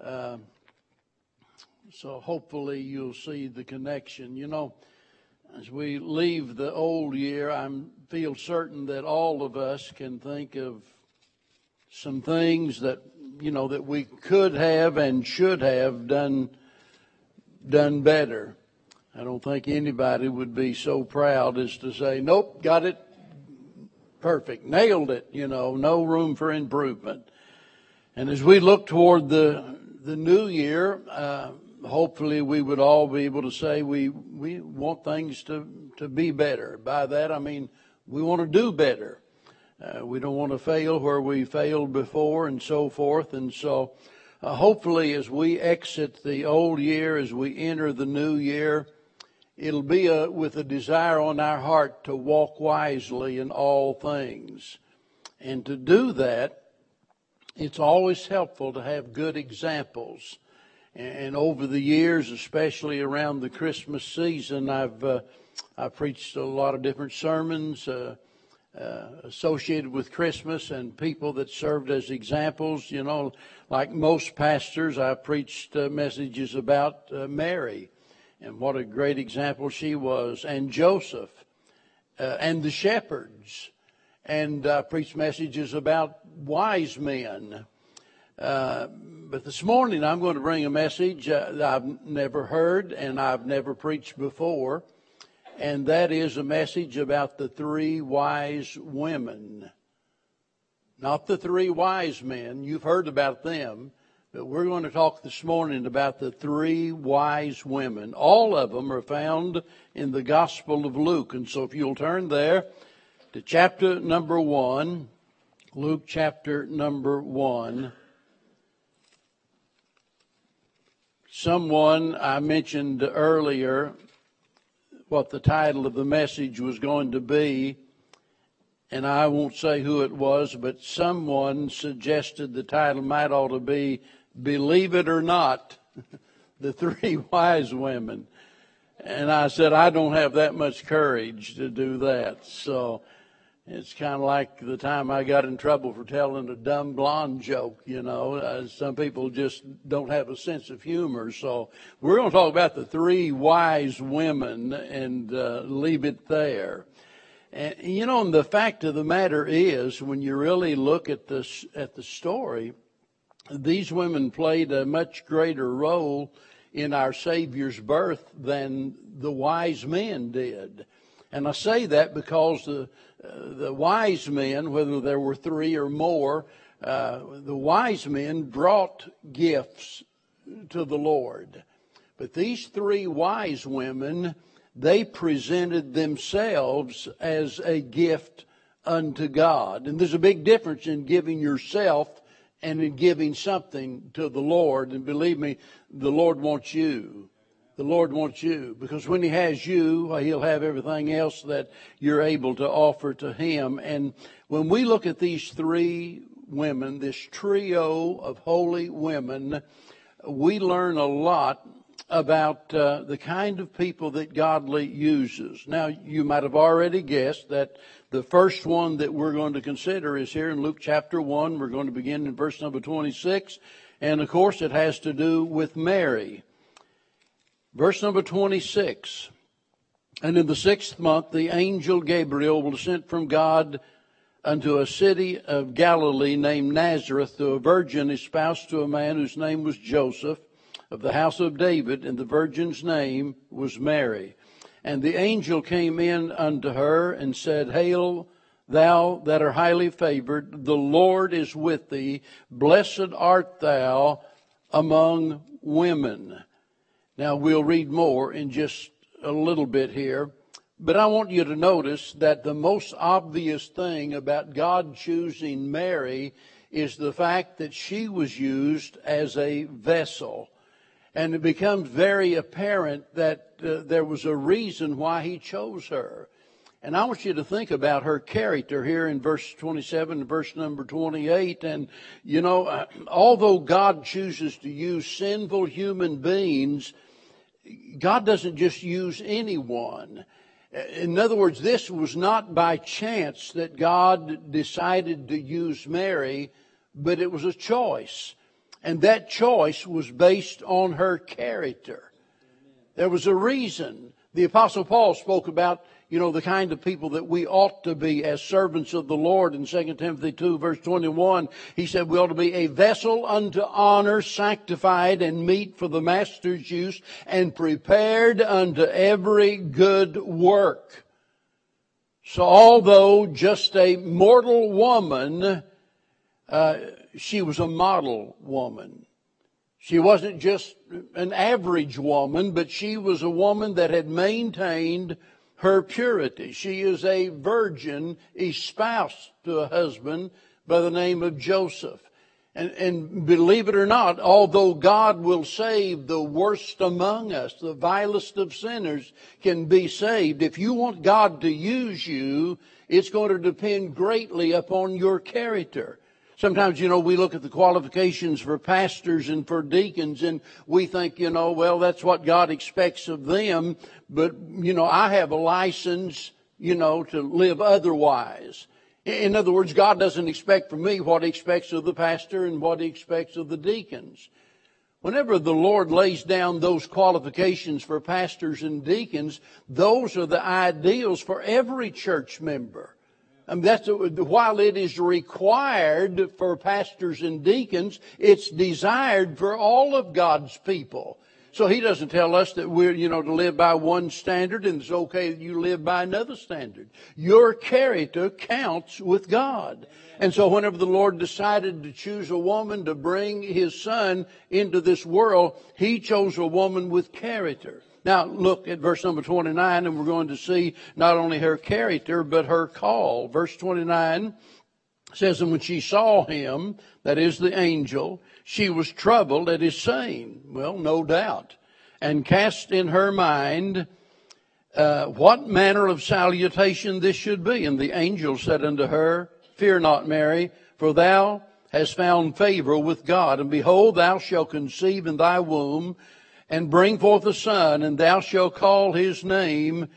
Uh, so hopefully you'll see the connection. You know, as we leave the old year, I feel certain that all of us can think of some things that you know that we could have and should have done done better. I don't think anybody would be so proud as to say, "Nope, got it perfect, nailed it." You know, no room for improvement. And as we look toward the the new year, uh, hopefully we would all be able to say we we want things to to be better. By that I mean we want to do better. Uh, we don't want to fail where we failed before and so forth. And so, uh, hopefully, as we exit the old year, as we enter the new year, it'll be a, with a desire on our heart to walk wisely in all things. And to do that, it's always helpful to have good examples. And over the years, especially around the Christmas season, I've uh, I preached a lot of different sermons uh, uh, associated with Christmas and people that served as examples. You know, like most pastors, I preached uh, messages about uh, Mary and what a great example she was, and Joseph uh, and the shepherds, and I preached messages about wise men. Uh, but this morning I'm going to bring a message uh, that I've never heard and I've never preached before, and that is a message about the three wise women. Not the three wise men, you've heard about them, but we're going to talk this morning about the three wise women. All of them are found in the Gospel of Luke, and so if you'll turn there to chapter number one, Luke chapter number one. Someone I mentioned earlier what the title of the message was going to be, and I won't say who it was, but someone suggested the title might ought to be Believe It or Not, the Three Wise Women. And I said, I don't have that much courage to do that. So it's kind of like the time I got in trouble for telling a dumb blonde joke, you know. Uh, some people just don't have a sense of humor. So we're going to talk about the three wise women and uh, leave it there. And you know, and the fact of the matter is, when you really look at this at the story, these women played a much greater role in our Savior's birth than the wise men did. And I say that because the the wise men, whether there were three or more, uh, the wise men brought gifts to the Lord. But these three wise women, they presented themselves as a gift unto God. And there's a big difference in giving yourself and in giving something to the Lord. And believe me, the Lord wants you. The Lord wants you because when He has you, He'll have everything else that you're able to offer to Him. And when we look at these three women, this trio of holy women, we learn a lot about uh, the kind of people that Godly uses. Now, you might have already guessed that the first one that we're going to consider is here in Luke chapter 1. We're going to begin in verse number 26. And of course, it has to do with Mary. Verse number 26. And in the sixth month, the angel Gabriel was sent from God unto a city of Galilee named Nazareth to a virgin espoused to a man whose name was Joseph of the house of David, and the virgin's name was Mary. And the angel came in unto her and said, Hail, thou that art highly favored, the Lord is with thee. Blessed art thou among women. Now, we'll read more in just a little bit here, but I want you to notice that the most obvious thing about God choosing Mary is the fact that she was used as a vessel. And it becomes very apparent that uh, there was a reason why he chose her. And I want you to think about her character here in verse 27 and verse number 28. And, you know, uh, although God chooses to use sinful human beings, God doesn't just use anyone. In other words, this was not by chance that God decided to use Mary, but it was a choice. And that choice was based on her character. There was a reason. The apostle Paul spoke about, you know, the kind of people that we ought to be as servants of the Lord in 2 Timothy 2 verse 21. He said we ought to be a vessel unto honor, sanctified and meet for the master's use and prepared unto every good work. So although just a mortal woman, uh, she was a model woman. She wasn't just an average woman, but she was a woman that had maintained her purity. She is a virgin espoused to a husband by the name of Joseph. And, and, believe it or not, although God will save the worst among us, the vilest of sinners can be saved. If you want God to use you, it's going to depend greatly upon your character. Sometimes, you know, we look at the qualifications for pastors and for deacons and we think, you know, well, that's what God expects of them. But, you know, I have a license, you know, to live otherwise. In other words, God doesn't expect from me what he expects of the pastor and what he expects of the deacons. Whenever the Lord lays down those qualifications for pastors and deacons, those are the ideals for every church member. Mean, that's while it is required for pastors and deacons, it's desired for all of God's people. So he doesn't tell us that we're, you know, to live by one standard and it's okay that you live by another standard. Your character counts with God. And so whenever the Lord decided to choose a woman to bring his son into this world, he chose a woman with character. Now look at verse number 29 and we're going to see not only her character, but her call. Verse 29 says, and when she saw him, that is the angel, she was troubled at his saying. Well, no doubt. And cast in her mind, uh, what manner of salutation this should be. And the angel said unto her, Fear not, Mary, for thou hast found favor with God. And behold, thou shalt conceive in thy womb and bring forth a son, and thou shalt call his name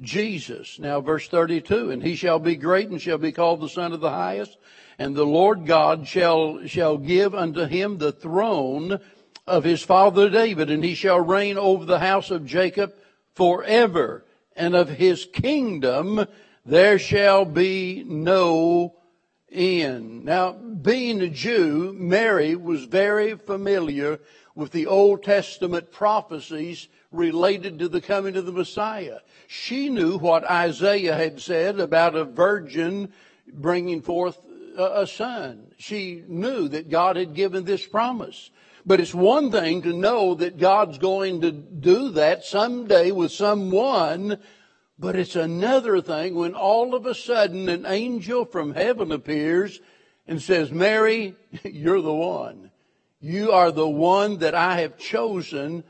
Jesus. Now, verse 32, and he shall be great and shall be called the Son of the Highest, and the Lord God shall, shall give unto him the throne of his father David, and he shall reign over the house of Jacob forever, and of his kingdom there shall be no end. Now, being a Jew, Mary was very familiar with the Old Testament prophecies related to the coming of the Messiah. She knew what Isaiah had said about a virgin bringing forth a son. She knew that God had given this promise. But it's one thing to know that God's going to do that someday with someone, but it's another thing when all of a sudden an angel from heaven appears and says, Mary, you're the one. You are the one that I have chosen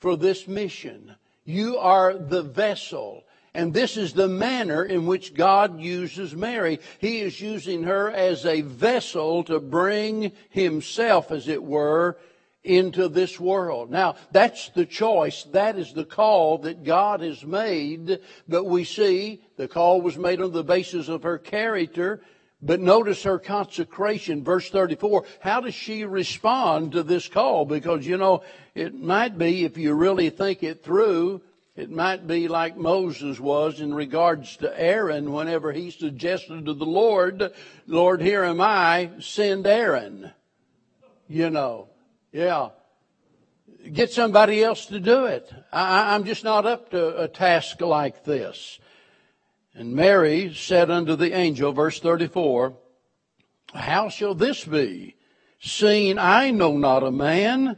for this mission. You are the vessel. And this is the manner in which God uses Mary. He is using her as a vessel to bring himself, as it were, into this world. Now, that's the choice. That is the call that God has made. But we see the call was made on the basis of her character but notice her consecration, verse 34. How does she respond to this call? Because, you know, it might be, if you really think it through, it might be like Moses was in regards to Aaron whenever he suggested to the Lord, Lord, here am I, send Aaron. You know, yeah. Get somebody else to do it. I, I'm just not up to a task like this. And Mary said unto the angel, verse 34, How shall this be, seeing I know not a man?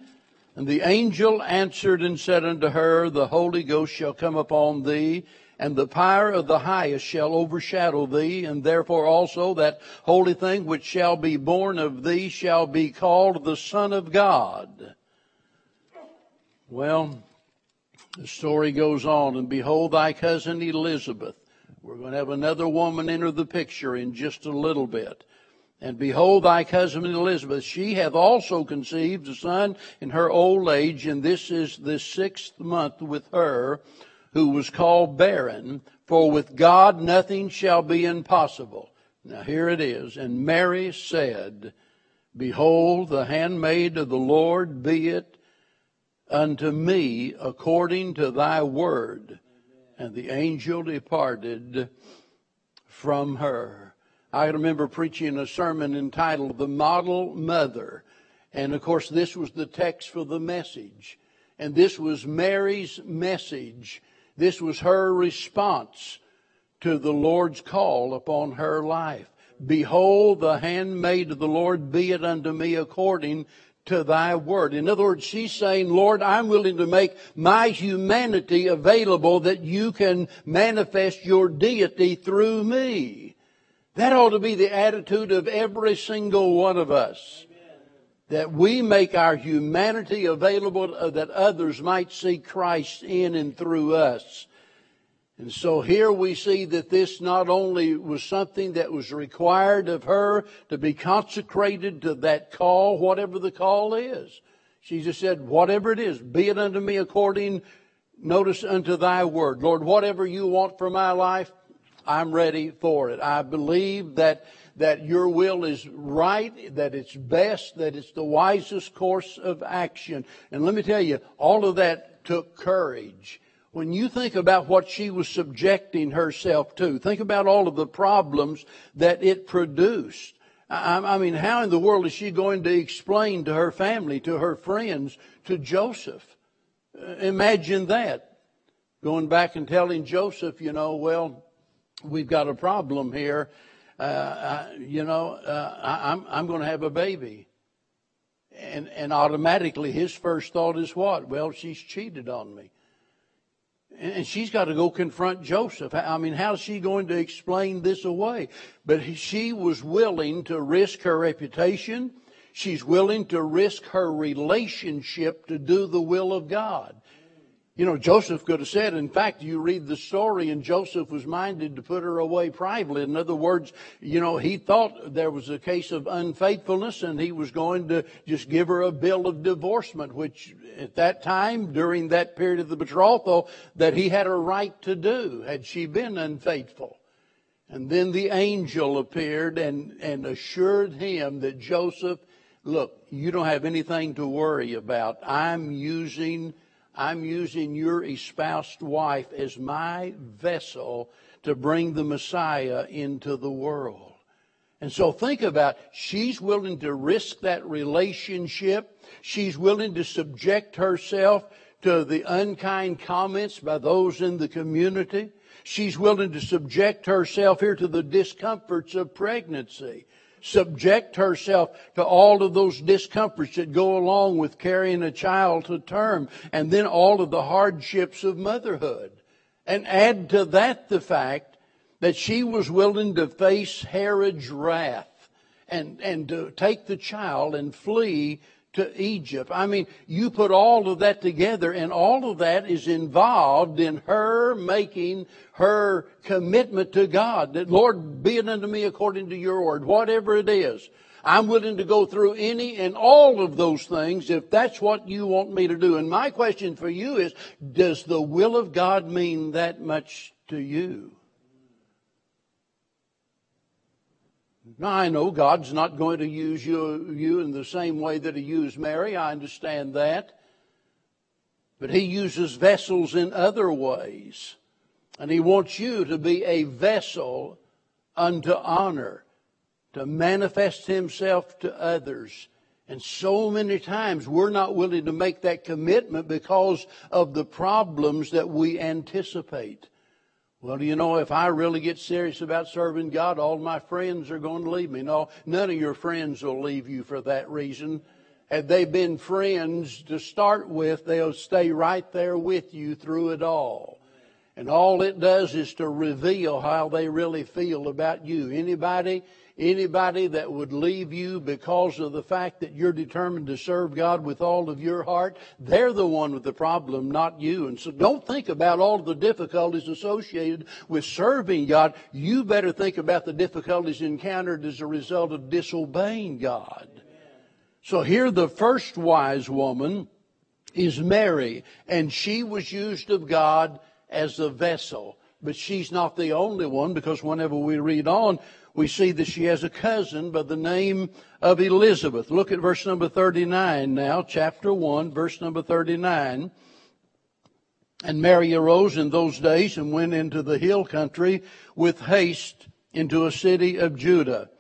And the angel answered and said unto her, The Holy Ghost shall come upon thee, and the power of the highest shall overshadow thee, and therefore also that holy thing which shall be born of thee shall be called the Son of God. Well, the story goes on, and behold, thy cousin Elizabeth we're going to have another woman enter the picture in just a little bit. And behold, thy cousin Elizabeth, she hath also conceived a son in her old age, and this is the sixth month with her, who was called barren. For with God nothing shall be impossible. Now here it is. And Mary said, Behold, the handmaid of the Lord, be it unto me according to thy word. And the angel departed from her. I remember preaching a sermon entitled The Model Mother. And of course, this was the text for the message. And this was Mary's message. This was her response to the Lord's call upon her life. Behold, the handmaid of the Lord, be it unto me according to thy word. In other words, she's saying, Lord, I'm willing to make my humanity available that you can manifest your deity through me. That ought to be the attitude of every single one of us. That we make our humanity available uh, that others might see Christ in and through us. And so here we see that this not only was something that was required of her to be consecrated to that call, whatever the call is. She just said, whatever it is, be it unto me according, notice unto thy word. Lord, whatever you want for my life, I'm ready for it. I believe that, that your will is right, that it's best, that it's the wisest course of action. And let me tell you, all of that took courage when you think about what she was subjecting herself to, think about all of the problems that it produced. I, mean, how in the world is she going to explain to her family, to her friends, to Joseph? Uh, imagine that. Going back and telling Joseph, you know, well, we've got a problem here. Uh, I, you know, uh, I, I'm, I'm going to have a baby. And, and automatically his first thought is what? Well, she's cheated on me. And she's got to go confront Joseph. I mean, how's she going to explain this away? But she was willing to risk her reputation. She's willing to risk her relationship to do the will of God. You know, Joseph could have said, in fact, you read the story and Joseph was minded to put her away privately. In other words, you know, he thought there was a case of unfaithfulness and he was going to just give her a bill of divorcement, which at that time, during that period of the betrothal, that he had a right to do had she been unfaithful. And then the angel appeared and, and assured him that Joseph, look, you don't have anything to worry about. I'm using I'm using your espoused wife as my vessel to bring the Messiah into the world. And so think about, she's willing to risk that relationship. She's willing to subject herself to the unkind comments by those in the community. She's willing to subject herself here to the discomforts of pregnancy subject herself to all of those discomforts that go along with carrying a child to term and then all of the hardships of motherhood. And add to that the fact that she was willing to face Herod's wrath and, and to take the child and flee to Egypt. I mean, you put all of that together and all of that is involved in her making her commitment to God. That Lord, be it unto me according to your word, whatever it is. I'm willing to go through any and all of those things if that's what you want me to do. And my question for you is, does the will of God mean that much to you? Now, I know God's not going to use you, you in the same way that He used Mary. I understand that. But He uses vessels in other ways. And He wants you to be a vessel unto honor, to manifest Himself to others. And so many times we're not willing to make that commitment because of the problems that we anticipate. Well, you know, if I really get serious about serving God, all my friends are going to leave me. No, none of your friends will leave you for that reason. Had they been friends to start with, they'll stay right there with you through it all. And all it does is to reveal how they really feel about you. Anybody Anybody that would leave you because of the fact that you're determined to serve God with all of your heart, they're the one with the problem, not you. And so don't think about all the difficulties associated with serving God. You better think about the difficulties encountered as a result of disobeying God. So here the first wise woman is Mary, and she was used of God as a vessel. But she's not the only one because whenever we read on, we see that she has a cousin by the name of Elizabeth. Look at verse number 39 now, chapter 1, verse number 39. And Mary arose in those days and went into the hill country with haste into a city of Judah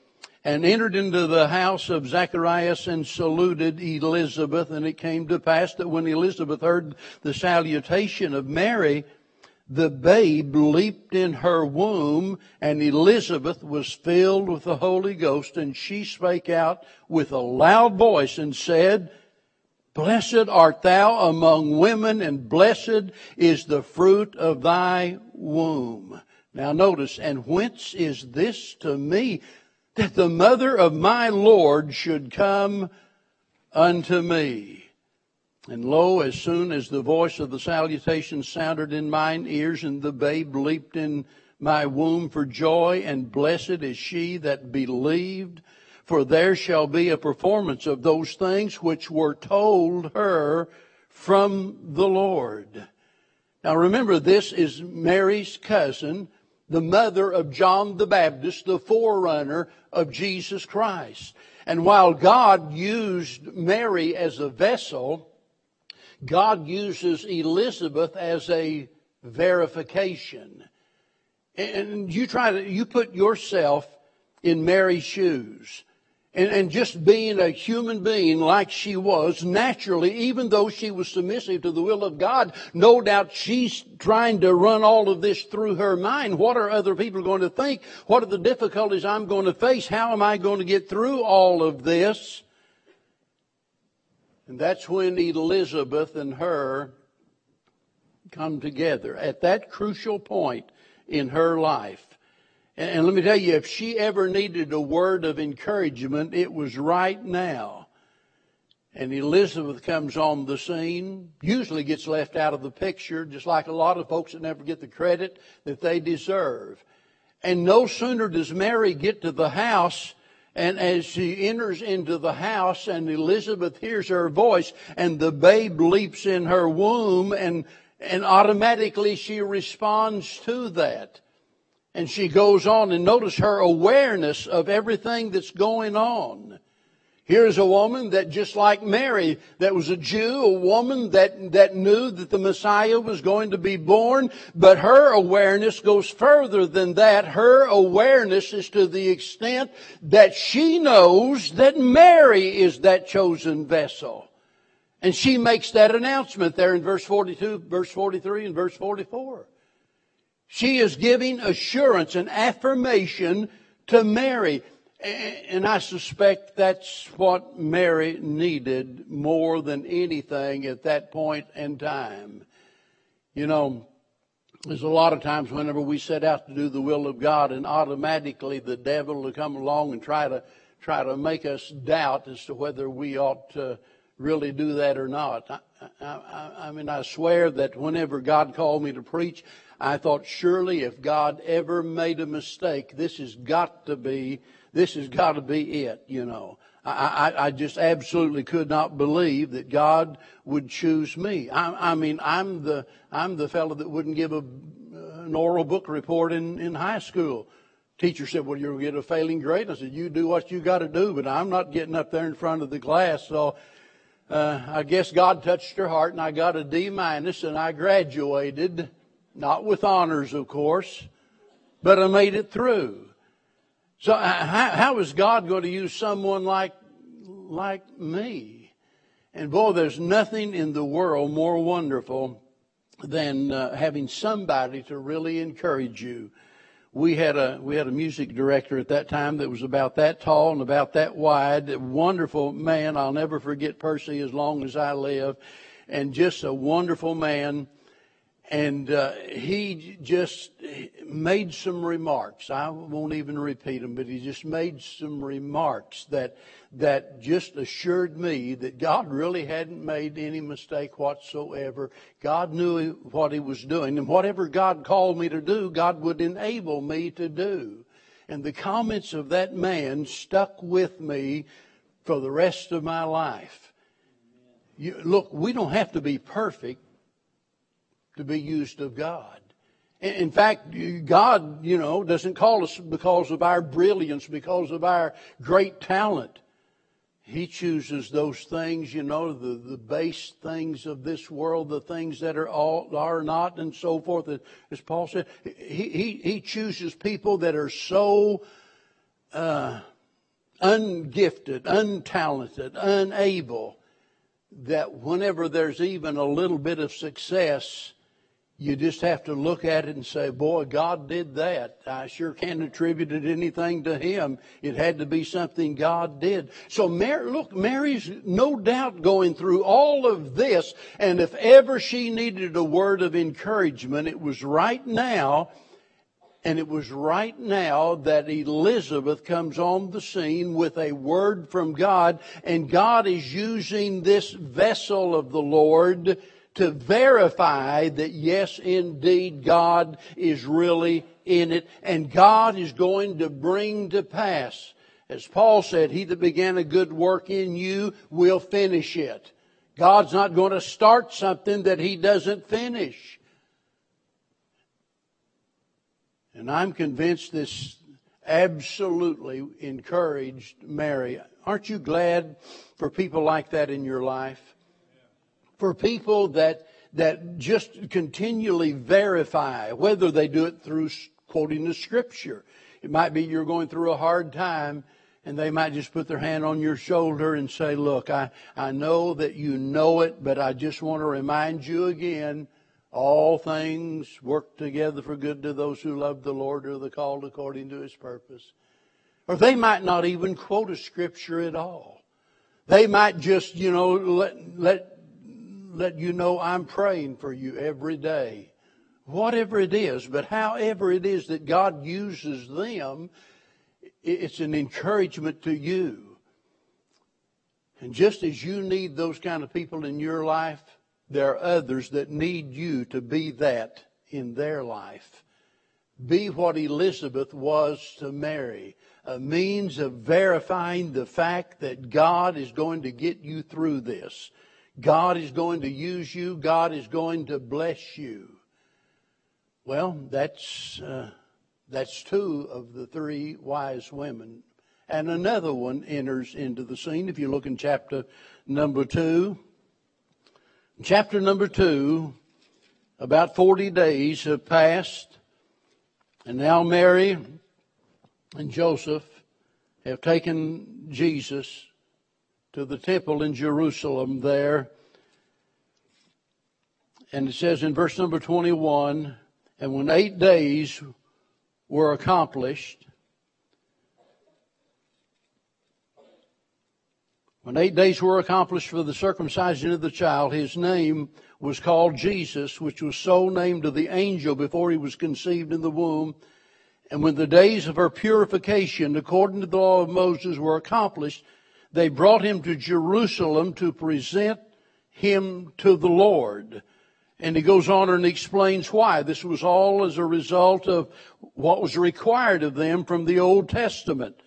and entered into the house of Zacharias and saluted Elizabeth. And it came to pass that when Elizabeth heard the salutation of Mary, the babe leaped in her womb, and Elizabeth was filled with the Holy Ghost, and she spake out with a loud voice and said, Blessed art thou among women, and blessed is the fruit of thy womb. Now notice, and whence is this to me that the mother of my Lord should come unto me? And lo, as soon as the voice of the salutation sounded in mine ears, and the babe leaped in my womb for joy, and blessed is she that believed, for there shall be a performance of those things which were told her from the Lord. Now remember, this is Mary's cousin, the mother of John the Baptist, the forerunner of Jesus Christ. And while God used Mary as a vessel, God uses Elizabeth as a verification. And you try to, you put yourself in Mary's shoes. And, and, just being a human being like she was, naturally, even though she was submissive to the will of God, no doubt she's trying to run all of this through her mind. What are other people going to think? What are the difficulties I'm going to face? How am I going to get through all of this? And that's when Elizabeth and her come together at that crucial point in her life. And let me tell you, if she ever needed a word of encouragement, it was right now. And Elizabeth comes on the scene, usually gets left out of the picture, just like a lot of folks that never get the credit that they deserve. And no sooner does Mary get to the house and as she enters into the house and Elizabeth hears her voice and the babe leaps in her womb and, and automatically she responds to that. And she goes on and notice her awareness of everything that's going on. Here's a woman that just like Mary, that was a Jew, a woman that, that knew that the Messiah was going to be born, but her awareness goes further than that. Her awareness is to the extent that she knows that Mary is that chosen vessel. And she makes that announcement there in verse 42, verse 43, and verse 44. She is giving assurance and affirmation to Mary. And I suspect that's what Mary needed more than anything at that point in time. You know, there's a lot of times whenever we set out to do the will of God and automatically the devil will come along and try to try to make us doubt as to whether we ought to really do that or not. I, I, I mean, I swear that whenever God called me to preach, I thought surely if God ever made a mistake, this has got to be this has got to be it, you know. I, I, I, just absolutely could not believe that God would choose me. I, I mean, I'm the, I'm the fellow that wouldn't give a, an oral book report in, in high school. Teacher said, well, you'll get a failing grade. I said, you do what you got to do, but I'm not getting up there in front of the class. So, uh, I guess God touched her heart and I got a D minus and I graduated, not with honors, of course, but I made it through. So uh, how, how is God going to use someone like, like me? And boy, there's nothing in the world more wonderful than uh, having somebody to really encourage you. We had a we had a music director at that time that was about that tall and about that wide. A wonderful man. I'll never forget Percy as long as I live, and just a wonderful man and uh, he just made some remarks. I won't even repeat them, but he just made some remarks that that just assured me that God really hadn't made any mistake whatsoever. God knew what He was doing, and whatever God called me to do, God would enable me to do. And the comments of that man stuck with me for the rest of my life. You, look, we don't have to be perfect to be used of God. In fact, God, you know, doesn't call us because of our brilliance, because of our great talent. He chooses those things, you know, the, the base things of this world, the things that are all are not, and so forth. As Paul said, he he, he chooses people that are so uh, ungifted, untalented, unable that whenever there's even a little bit of success, you just have to look at it and say, boy, God did that. I sure can't attribute it anything to him. It had to be something God did. So Mary, look, Mary's no doubt going through all of this. And if ever she needed a word of encouragement, it was right now. And it was right now that Elizabeth comes on the scene with a word from God. And God is using this vessel of the Lord to verify that yes, indeed, God is really in it and God is going to bring to pass. As Paul said, he that began a good work in you will finish it. God's not going to start something that he doesn't finish. And I'm convinced this absolutely encouraged Mary. Aren't you glad for people like that in your life? For people that that just continually verify whether they do it through quoting the scripture. It might be you're going through a hard time and they might just put their hand on your shoulder and say, look, I, I know that you know it, but I just want to remind you again, all things work together for good to those who love the Lord or the called according to his purpose. Or they might not even quote a scripture at all. They might just, you know, let, let let you know I'm praying for you every day. Whatever it is, but however it is that God uses them, it's an encouragement to you. And just as you need those kind of people in your life, there are others that need you to be that in their life. Be what Elizabeth was to Mary, a means of verifying the fact that God is going to get you through this. God is going to use you. God is going to bless you. Well, that's, uh, that's two of the three wise women. And another one enters into the scene. If you look in chapter number two, chapter number two, about 40 days have passed, and now Mary and Joseph have taken Jesus to the temple in Jerusalem there. And it says in verse number 21 and when eight days were accomplished, when eight days were accomplished for the circumcision of the child, his name was called Jesus, which was so named of the angel before he was conceived in the womb. And when the days of her purification, according to the law of Moses, were accomplished, they brought him to Jerusalem to present him to the Lord. And he goes on and explains why. This was all as a result of what was required of them from the Old Testament.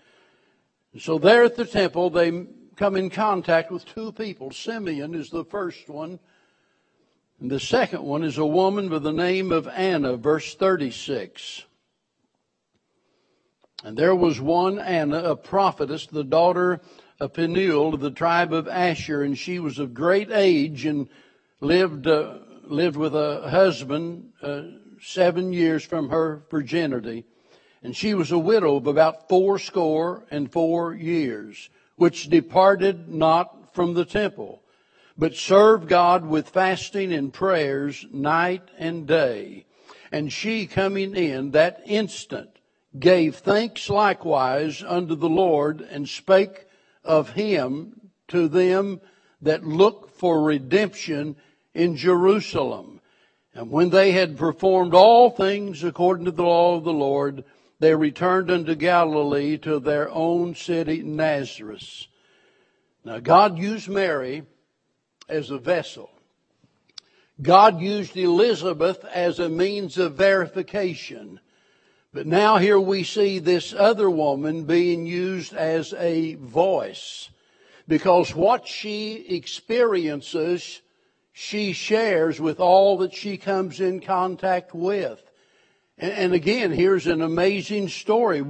So there at the temple, they come in contact with two people. Simeon is the first one. And the second one is a woman by the name of Anna, verse 36. And there was one Anna, a prophetess, the daughter of Phanuel of the tribe of Asher, and she was of great age and lived uh, lived with a husband uh, seven years from her virginity, and she was a widow of about fourscore and four years, which departed not from the temple, but served God with fasting and prayers night and day. And she coming in that instant gave thanks likewise unto the Lord and spake of him to them that look for redemption in Jerusalem. And when they had performed all things according to the law of the Lord, they returned unto Galilee to their own city, Nazareth. Now, God used Mary as a vessel. God used Elizabeth as a means of verification. But now here we see this other woman being used as a voice because what she experiences, she shares with all that she comes in contact with. And, again, here's an amazing story.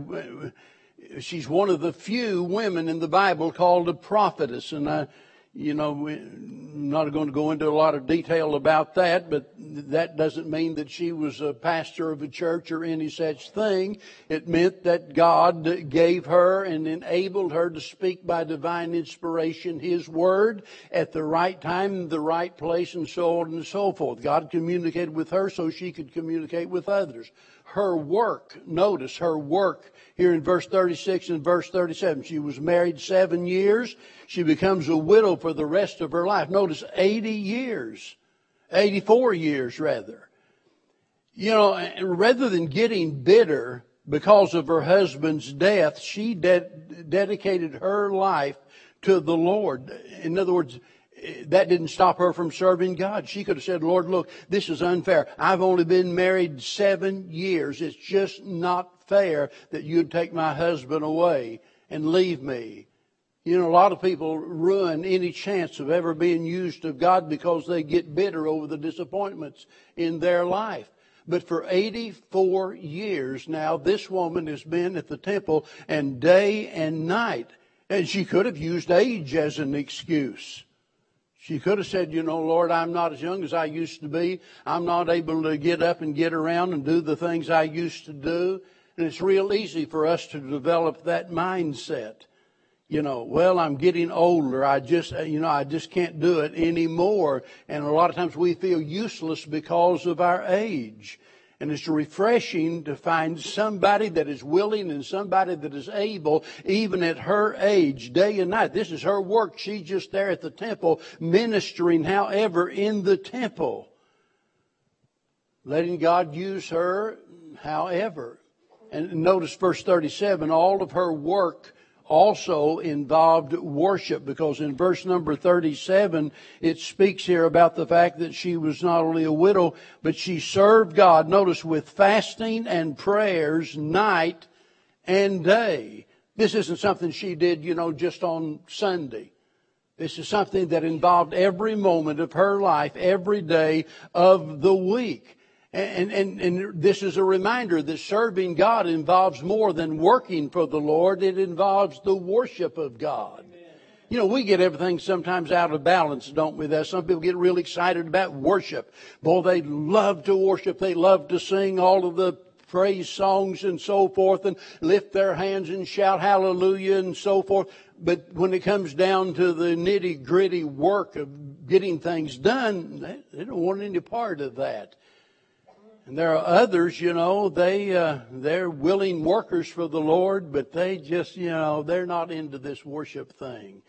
She's one of the few women in the Bible called a prophetess. And I, you know, not going to go into a lot of detail about that, but that doesn't mean that she was a pastor of a church or any such thing. It meant that God gave her and enabled her to speak by divine inspiration His word at the right time, the right place, and so on and so forth. God communicated with her so she could communicate with others her work. Notice her work here in verse 36 and verse 37. She was married seven years. She becomes a widow for the rest of her life. Notice 80 years, 84 years rather. You know, rather than getting bitter because of her husband's death, she de- dedicated her life to the Lord. In other words, that didn't stop her from serving God. She could have said, Lord, look, this is unfair. I've only been married seven years. It's just not fair that you'd take my husband away and leave me. You know, a lot of people ruin any chance of ever being used of God because they get bitter over the disappointments in their life. But for 84 years now, this woman has been at the temple and day and night. And she could have used age as an excuse. She could have said, you know, Lord, I'm not as young as I used to be. I'm not able to get up and get around and do the things I used to do. And it's real easy for us to develop that mindset. You know, well, I'm getting older. I just, uh, you know, I just can't do it anymore. And a lot of times we feel useless because of our age. And it's refreshing to find somebody that is willing and somebody that is able, even at her age, day and night. This is her work. She's just there at the temple, ministering, however, in the temple. Letting God use her, however. And notice verse 37, all of her work also involved worship because in verse number 37 it speaks here about the fact that she was not only a widow but she served God notice with fasting and prayers night and day. This isn't something she did you know just on Sunday. This is something that involved every moment of her life every day of the week and, and, and this is a reminder that serving God involves more than working for the Lord. It involves the worship of God. You know, we get everything sometimes out of balance, don't we? That some people get really excited about worship. Boy, they love to worship. They love to sing all of the praise songs and so forth and lift their hands and shout hallelujah and so forth. But when it comes down to the nitty gritty work of getting things done, they don't want any part of that. And there are others, you know, they uh, they're willing workers for the Lord, but they just, you know, they're not into this worship thing.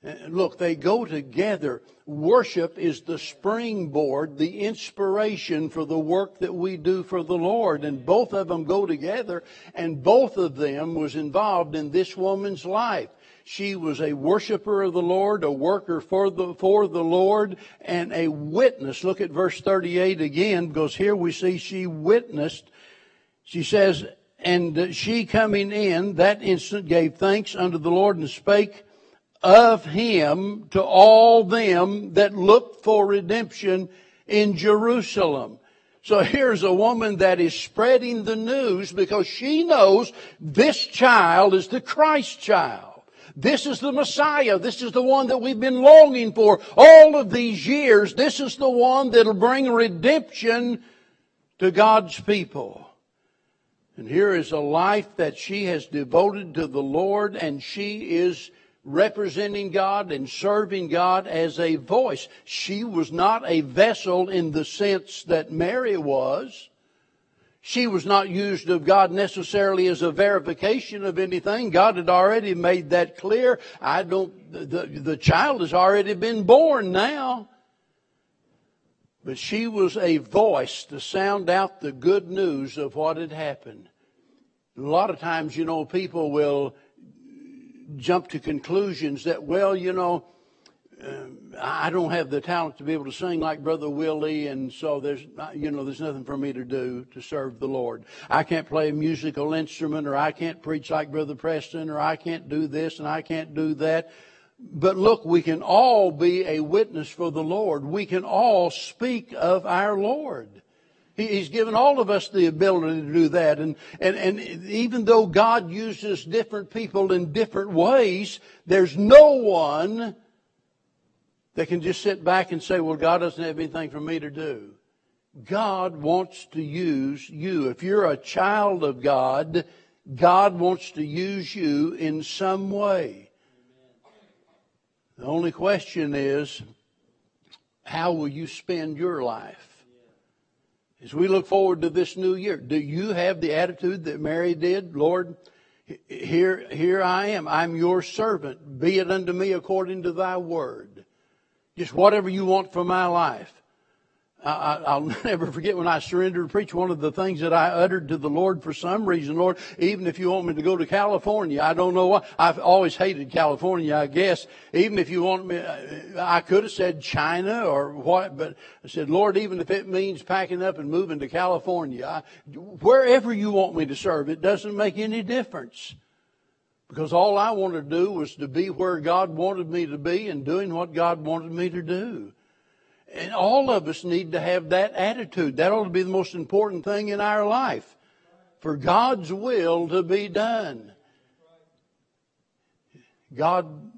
And look, they go together. Worship is the springboard, the inspiration for the work that we do for the Lord. And both of them go together, and both of them was involved in this woman's life. She was a worshiper of the Lord, a worker for the, for the Lord, and a witness. Look at verse 38 again, because here we see she witnessed. She says, and she coming in that instant gave thanks unto the Lord and spake of him to all them that looked for redemption in Jerusalem. So here's a woman that is spreading the news because she knows this child is the Christ child. This is the Messiah. This is the one that we've been longing for all of these years. This is the one that'll bring redemption to God's people. And here is a life that she has devoted to the Lord and she is representing God and serving God as a voice. She was not a vessel in the sense that Mary was. She was not used of God necessarily as a verification of anything. God had already made that clear. I don't, the, the child has already been born now. But she was a voice to sound out the good news of what had happened. A lot of times, you know, people will jump to conclusions that, well, you know, I don't have the talent to be able to sing like Brother Willie, and so there's, you know, there's nothing for me to do to serve the Lord. I can't play a musical instrument, or I can't preach like Brother Preston, or I can't do this and I can't do that. But look, we can all be a witness for the Lord. We can all speak of our Lord. He's given all of us the ability to do that. And, and, and even though God uses different people in different ways, there's no one that can just sit back and say, well, God doesn't have anything for me to do. God wants to use you. If you're a child of God, God wants to use you in some way. The only question is, how will you spend your life? As we look forward to this new year, do you have the attitude that Mary did? Lord, here, here I am. I'm your servant. Be it unto me according to thy word. Just whatever you want for my life. I, will never forget when I surrendered to preach one of the things that I uttered to the Lord for some reason, Lord, even if you want me to go to California, I don't know why. I've always hated California, I guess. Even if you want me, uh, I could have said China or what, but I said, Lord, even if it means packing up and moving to California, I, wherever you want me to serve, it doesn't make any difference. Because all I wanted to do was to be where God wanted me to be and doing what God wanted me to do. And all of us need to have that attitude. That ought to be the most important thing in our life. For God's will to be done. God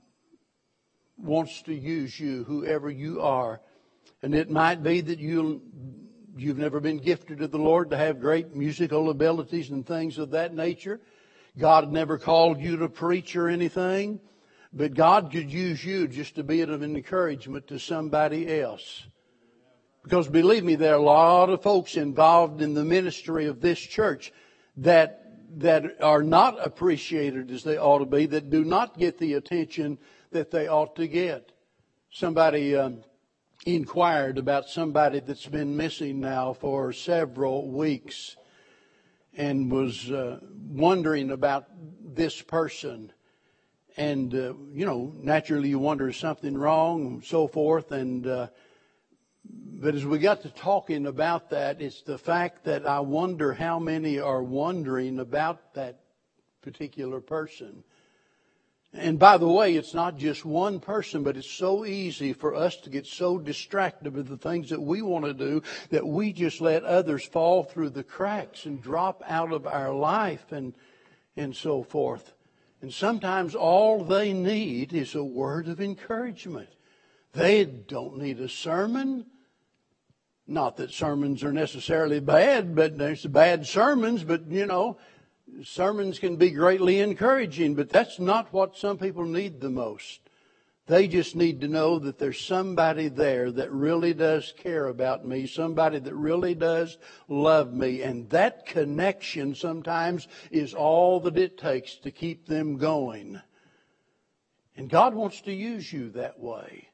wants to use you, whoever you are. And it might be that you you've never been gifted to the Lord to have great musical abilities and things of that nature. God never called you to preach or anything. But God could use you just to be of encouragement to somebody else. Because believe me, there are a lot of folks involved in the ministry of this church that that are not appreciated as they ought to be, that do not get the attention that they ought to get. Somebody um, inquired about somebody that's been missing now for several weeks and was uh, wondering about this person. And uh, you know naturally you wonder is something wrong and so forth. And uh, but as we got to talking about that it's the fact that i wonder how many are wondering about that particular person and by the way it's not just one person but it's so easy for us to get so distracted with the things that we want to do that we just let others fall through the cracks and drop out of our life and and so forth and sometimes all they need is a word of encouragement. They don't need a sermon. Not that sermons are necessarily bad, but there's bad sermons, but you know, sermons can be greatly encouraging, but that's not what some people need the most. They just need to know that there's somebody there that really does care about me, somebody that really does love me. And that connection sometimes is all that it takes to keep them going. And God wants to use you that way.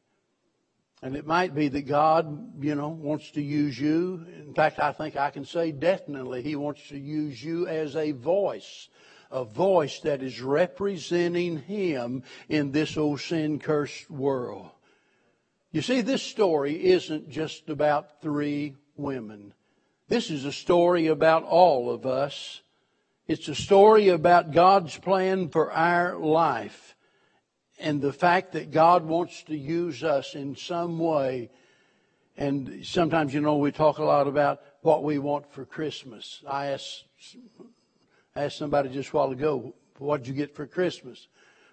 And it might be that God, you know, wants to use you. In fact, I think I can say definitely He wants to use you as a voice a voice that is representing him in this old sin cursed world. You see, this story isn't just about three women. This is a story about all of us. It's a story about God's plan for our life and the fact that God wants to use us in some way. And sometimes, you know, we talk a lot about what we want for Christmas. I asked asked somebody just a while ago, what'd you get for Christmas?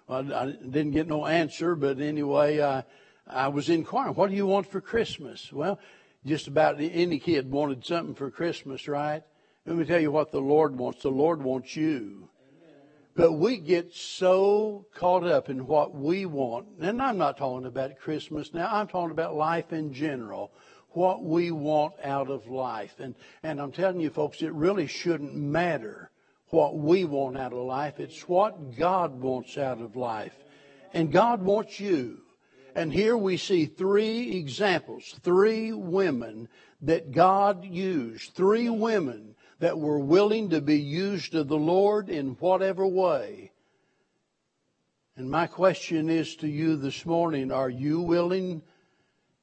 Well, I didn't get no answer, but anyway, I, I was inquiring, what do you want for Christmas? Well, just about any kid wanted something for Christmas, right? Let me tell you what the Lord wants. The Lord wants you. But we get so caught up in what we want. And I'm not talking about Christmas now. I'm talking about life in general. What we want out of life. And, and I'm telling you folks, it really shouldn't matter what we want out of life. It's what God wants out of life. And God wants you. And here we see three examples, three women that God used, three women that were willing to be used of the Lord in whatever way. And my question is to you this morning, are you willing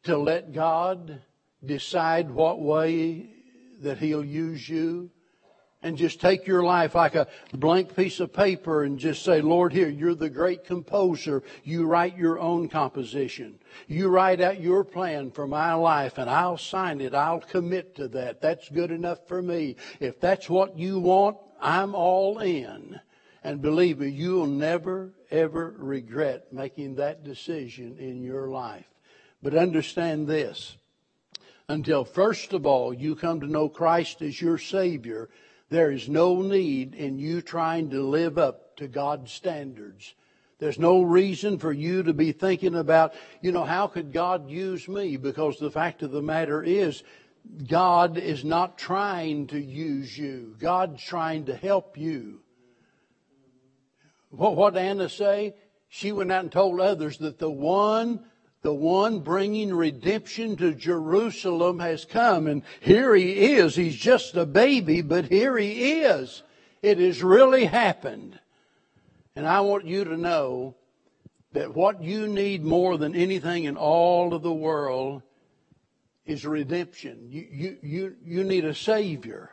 to let God decide what way that He'll use you? And just take your life like a blank piece of paper and just say, Lord, here, you're the great composer. You write your own composition. You write out your plan for my life and I'll sign it. I'll commit to that. That's good enough for me. If that's what you want, I'm all in. And believe me, you'll never, ever regret making that decision in your life. But understand this. Until first of all you come to know Christ as your Savior, there is no need in you trying to live up to God's standards. There's no reason for you to be thinking about, you know, how could God use me? Because the fact of the matter is, God is not trying to use you. God's trying to help you. What, what Anna say? She went out and told others that the one the one bringing redemption to Jerusalem has come. And here he is. He's just a baby, but here he is. It has really happened. And I want you to know that what you need more than anything in all of the world is redemption. You, you, you, you need a Savior.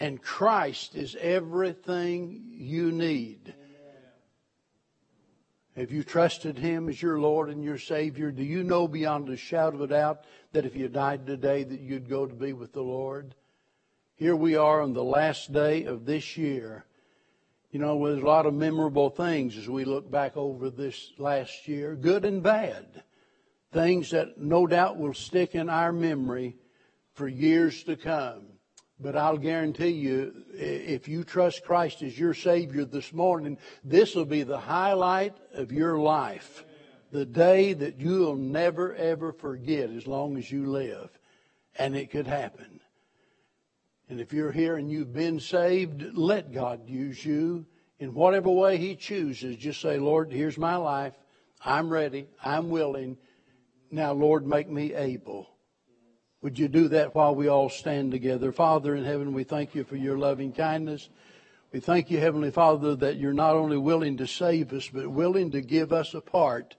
And Christ is everything you need. Have you trusted Him as your Lord and your Savior? Do you know beyond a shadow of a doubt that if you died today that you'd go to be with the Lord? Here we are on the last day of this year. You know, there's a lot of memorable things as we look back over this last year, good and bad. Things that no doubt will stick in our memory for years to come. But I'll guarantee you, if you trust Christ as your Savior this morning, this will be the highlight of your life. The day that you'll never ever forget as long as you live. And it could happen. And if you're here and you've been saved, let God use you in whatever way He chooses. Just say, Lord, here's my life. I'm ready. I'm willing. Now, Lord, make me able. Would you do that while we all stand together? Father in heaven, we thank you for your loving kindness. We thank you, Heavenly Father, that you're not only willing to save us, but willing to give us a part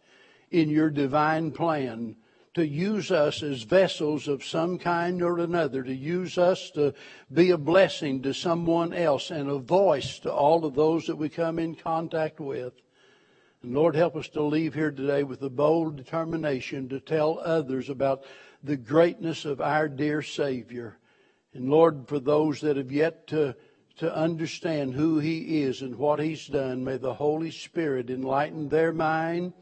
in your divine plan, to use us as vessels of some kind or another, to use us to be a blessing to someone else and a voice to all of those that we come in contact with. And Lord, help us to leave here today with a bold determination to tell others about the greatness of our dear Savior. And Lord, for those that have yet to, to understand who He is and what He's done, may the Holy Spirit enlighten their mind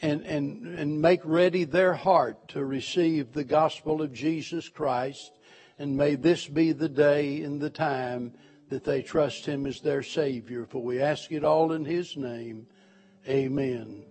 and, and, and make ready their heart to receive the gospel of Jesus Christ. And may this be the day and the time that they trust Him as their Savior. For we ask it all in His name. Amen.